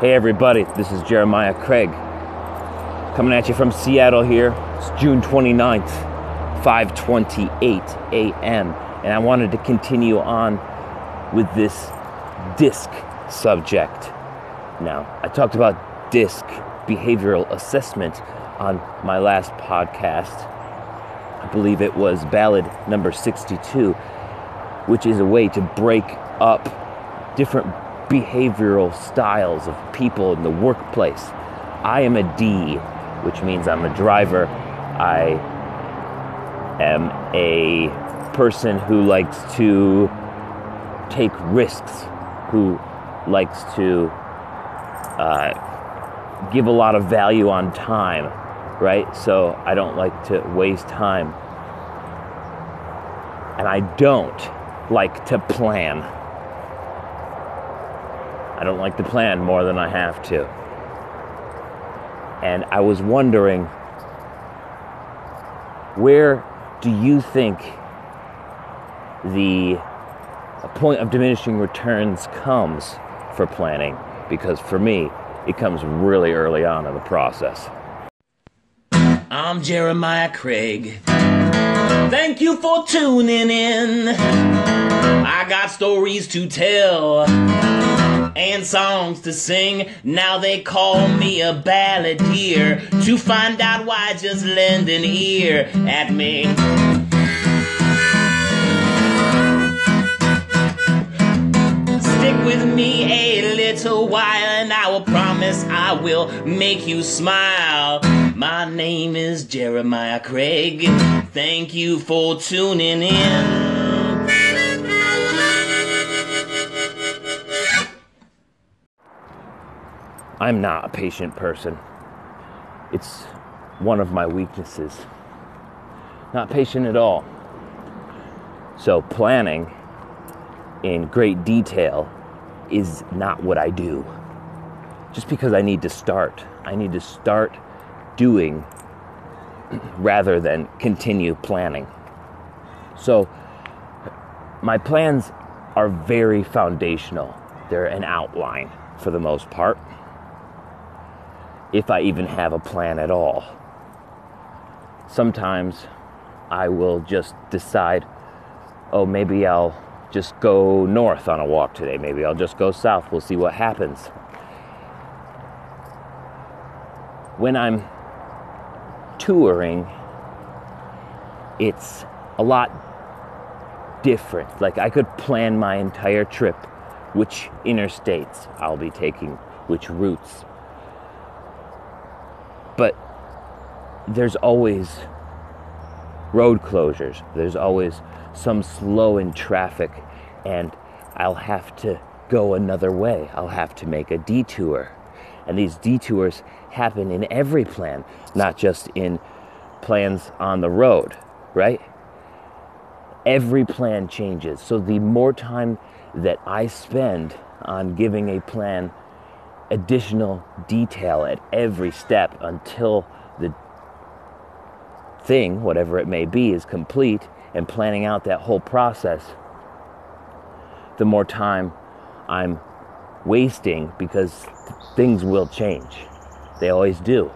Hey everybody, this is Jeremiah Craig coming at you from Seattle here. It's June 29th, 5:28 a.m. and I wanted to continue on with this DISC subject. Now, I talked about DISC behavioral assessment on my last podcast. I believe it was ballad number 62, which is a way to break up different behavioral styles of people in the workplace. I am a D, which means I'm a driver. I am a person who likes to take risks, who likes to uh, give a lot of value on time, right? So I don't like to waste time. And I don't like to plan. I don't like to plan more than I have to. And I was wondering where do you think the point of diminishing returns comes for planning? Because for me, it comes really early on in the process. I'm Jeremiah Craig. Thank you for tuning in. I got stories to tell and songs to sing. Now they call me a balladeer. To find out why, just lend an ear at me. Stick with me a little while, and I will promise I will make you smile. My name is Jeremiah Craig. Thank you for tuning in. I'm not a patient person. It's one of my weaknesses. Not patient at all. So, planning in great detail is not what I do. Just because I need to start, I need to start doing rather than continue planning. So, my plans are very foundational, they're an outline for the most part if I even have a plan at all. Sometimes I will just decide, oh, maybe I'll just go north on a walk today. Maybe I'll just go south. We'll see what happens. When I'm touring, it's a lot different. Like I could plan my entire trip, which interstates I'll be taking, which routes but there's always road closures. There's always some slow in traffic, and I'll have to go another way. I'll have to make a detour. And these detours happen in every plan, not just in plans on the road, right? Every plan changes. So the more time that I spend on giving a plan additional detail at every step until the thing, whatever it may be, is complete and planning out that whole process, the more time I'm wasting because things will change. They always do.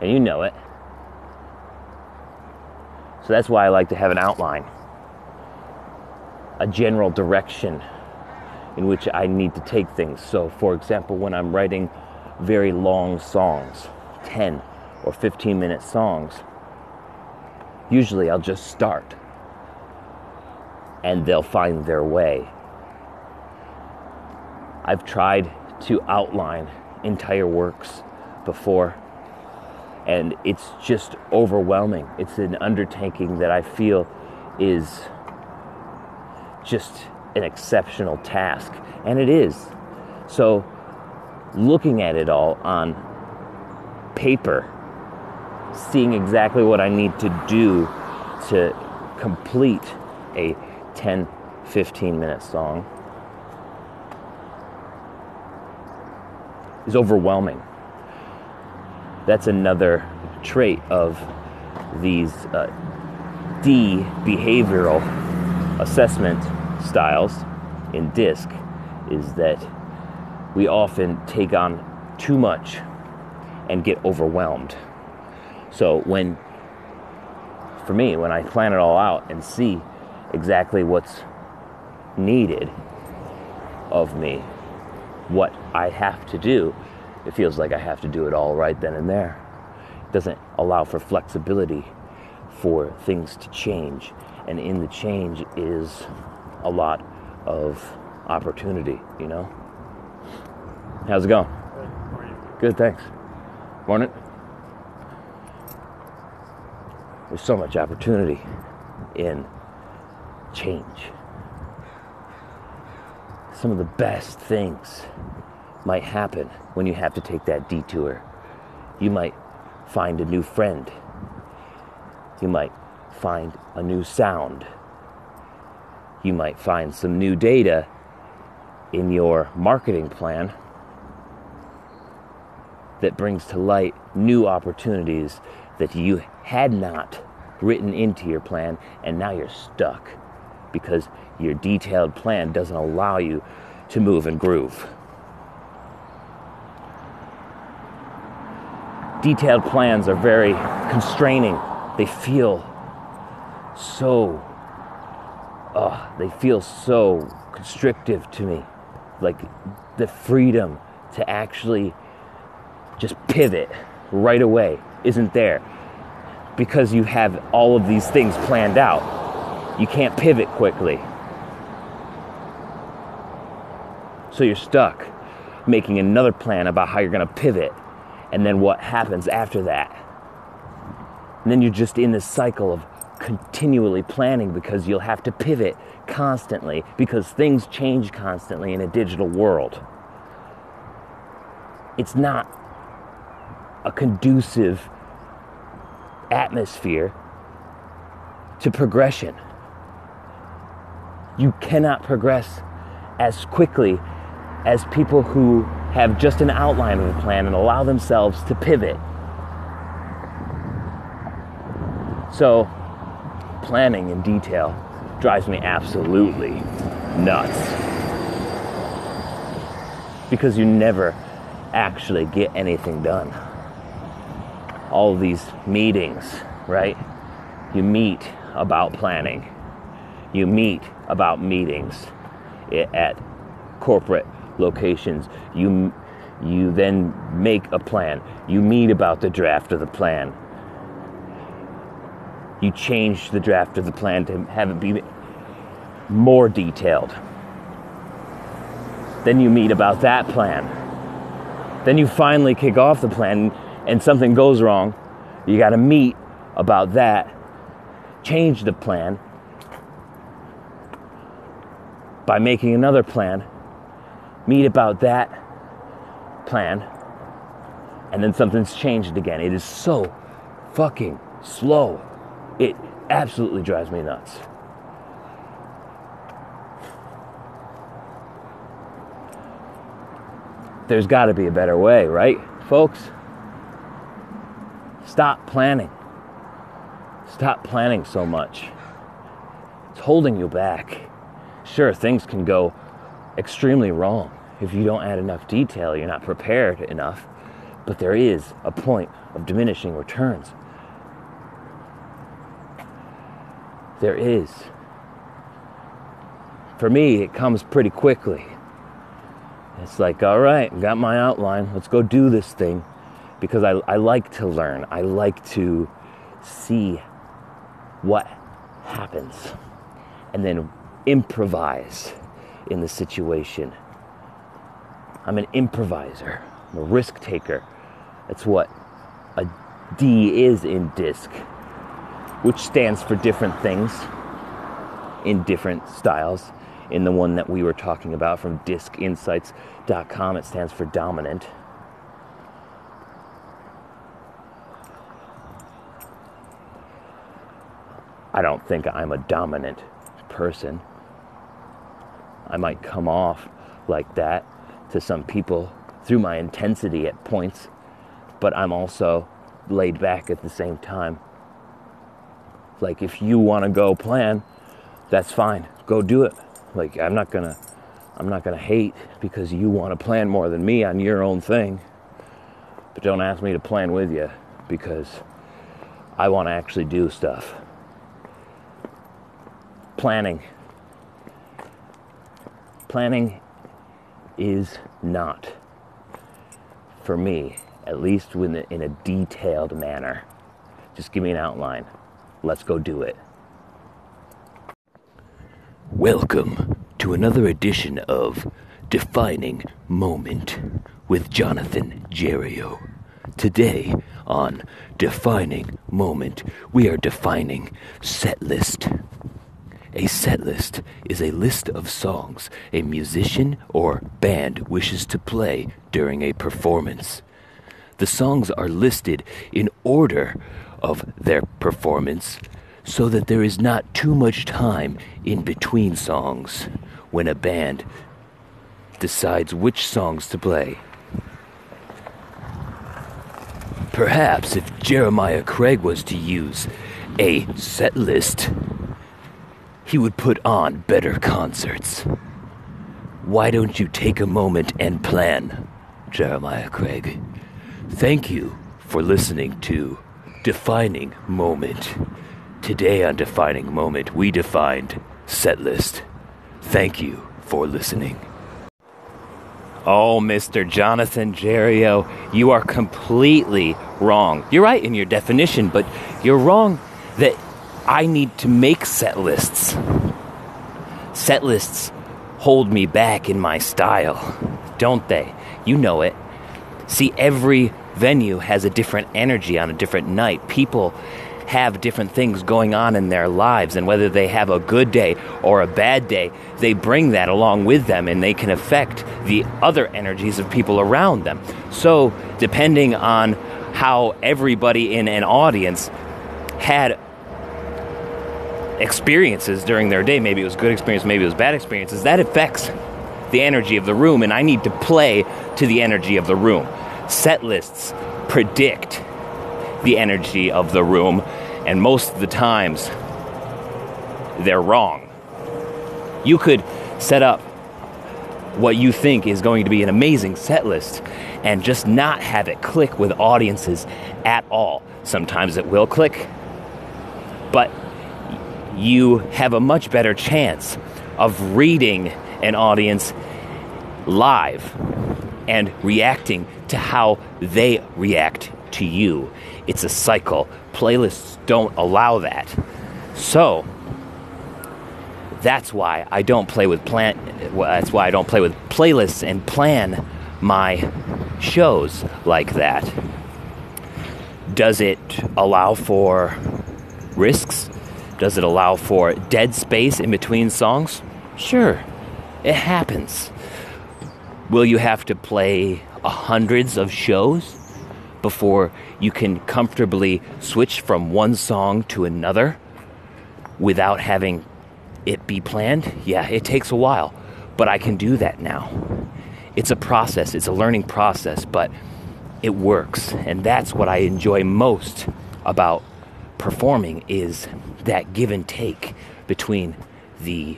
And you know it. So that's why I like to have an outline, a general direction in which I need to take things. So, for example, when I'm writing very long songs, 10 or 15 minute songs, usually I'll just start and they'll find their way. I've tried to outline entire works before, and it's just overwhelming. It's an undertaking that I feel is just an exceptional task, and it is. So, looking at it all on paper, seeing exactly what I need to do to complete a 10, 15 minute song is overwhelming. That's another trait of these uh, D behavioral assessment styles in disc is that we often take on too much and get overwhelmed. So when for me, when I plan it all out and see exactly what's needed of me, what I have to do, it feels like I have to do it all right then and there. It doesn't allow for flexibility for things to change. And in the change is a lot of opportunity, you know? How's it going? Good. Thanks. Morning. There's so much opportunity in change. Some of the best things might happen when you have to take that detour. You might find a new friend. You might find a new sound. You might find some new data in your marketing plan that brings to light new opportunities that you had not written into your plan, and now you're stuck because your detailed plan doesn't allow you to move and groove. Detailed plans are very constraining. They feel so, uh, they feel so constrictive to me. Like the freedom to actually just pivot right away isn't there because you have all of these things planned out. You can't pivot quickly. So you're stuck making another plan about how you're going to pivot and then what happens after that. And then you're just in this cycle of continually planning because you'll have to pivot constantly because things change constantly in a digital world. It's not a conducive atmosphere to progression. You cannot progress as quickly as people who have just an outline of a plan and allow themselves to pivot. So, planning in detail drives me absolutely nuts. Because you never actually get anything done all these meetings, right? You meet about planning. You meet about meetings at corporate locations. You you then make a plan. You meet about the draft of the plan. You change the draft of the plan to have it be more detailed. Then you meet about that plan. Then you finally kick off the plan and something goes wrong, you got to meet about that, change the plan by making another plan, meet about that plan, and then something's changed again. It is so fucking slow. It absolutely drives me nuts. There's got to be a better way, right, folks? Stop planning. Stop planning so much. It's holding you back. Sure, things can go extremely wrong if you don't add enough detail, you're not prepared enough, but there is a point of diminishing returns. There is. For me, it comes pretty quickly. It's like, all right, got my outline, let's go do this thing because I, I like to learn. I like to see what happens and then improvise in the situation. I'm an improviser, I'm a risk taker. That's what a D is in DISC, which stands for different things in different styles. In the one that we were talking about from discinsights.com, it stands for dominant. I don't think I'm a dominant person. I might come off like that to some people through my intensity at points, but I'm also laid back at the same time. Like, if you want to go plan, that's fine. Go do it. Like, I'm not going to I'm not going to hate because you want to plan more than me on your own thing. But don't ask me to plan with you because I want to actually do stuff. Planning. Planning is not, for me, at least in a, in a detailed manner. Just give me an outline. Let's go do it. Welcome to another edition of Defining Moment with Jonathan Jerrio. Today on Defining Moment, we are defining set list. A set list is a list of songs a musician or band wishes to play during a performance. The songs are listed in order of their performance so that there is not too much time in between songs when a band decides which songs to play. Perhaps if Jeremiah Craig was to use a set list, he would put on better concerts. Why don't you take a moment and plan, Jeremiah Craig? Thank you for listening to Defining Moment. Today on Defining Moment, we defined set list. Thank you for listening. Oh, Mr. Jonathan Jerrio, you are completely wrong. You're right in your definition, but you're wrong that I need to make set lists. Set lists hold me back in my style, don't they? You know it. See, every venue has a different energy on a different night. People have different things going on in their lives, and whether they have a good day or a bad day, they bring that along with them and they can affect the other energies of people around them. So, depending on how everybody in an audience had experiences during their day, maybe it was good experience, maybe it was bad experiences, that affects the energy of the room, and I need to play to the energy of the room. Set lists predict the energy of the room, and most of the times they're wrong. You could set up what you think is going to be an amazing set list and just not have it click with audiences at all. Sometimes it will click, but you have a much better chance of reading an audience live and reacting to how they react to you. It's a cycle. Playlists don't allow that. So, that's why I don't play with plan that's why I don't play with playlists and plan my shows like that. Does it allow for risks? Does it allow for dead space in between songs? Sure. It happens. Will you have to play hundreds of shows? before you can comfortably switch from one song to another without having it be planned? Yeah, it takes a while, but I can do that now. It's a process, it's a learning process, but it works. And that's what I enjoy most about performing is that give and take between the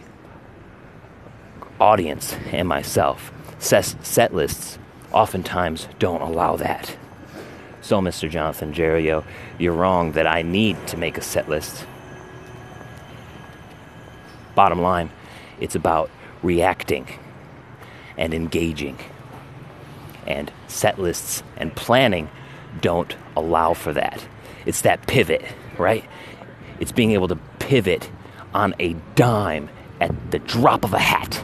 audience and myself. Set lists oftentimes don't allow that. So, Mr. Jonathan Jerrio, you're wrong that I need to make a set list. Bottom line, it's about reacting and engaging. And set lists and planning don't allow for that. It's that pivot, right? It's being able to pivot on a dime at the drop of a hat.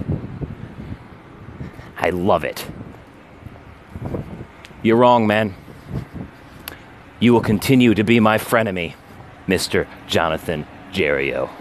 I love it. You're wrong, man. You will continue to be my frenemy, Mr. Jonathan Jerrio.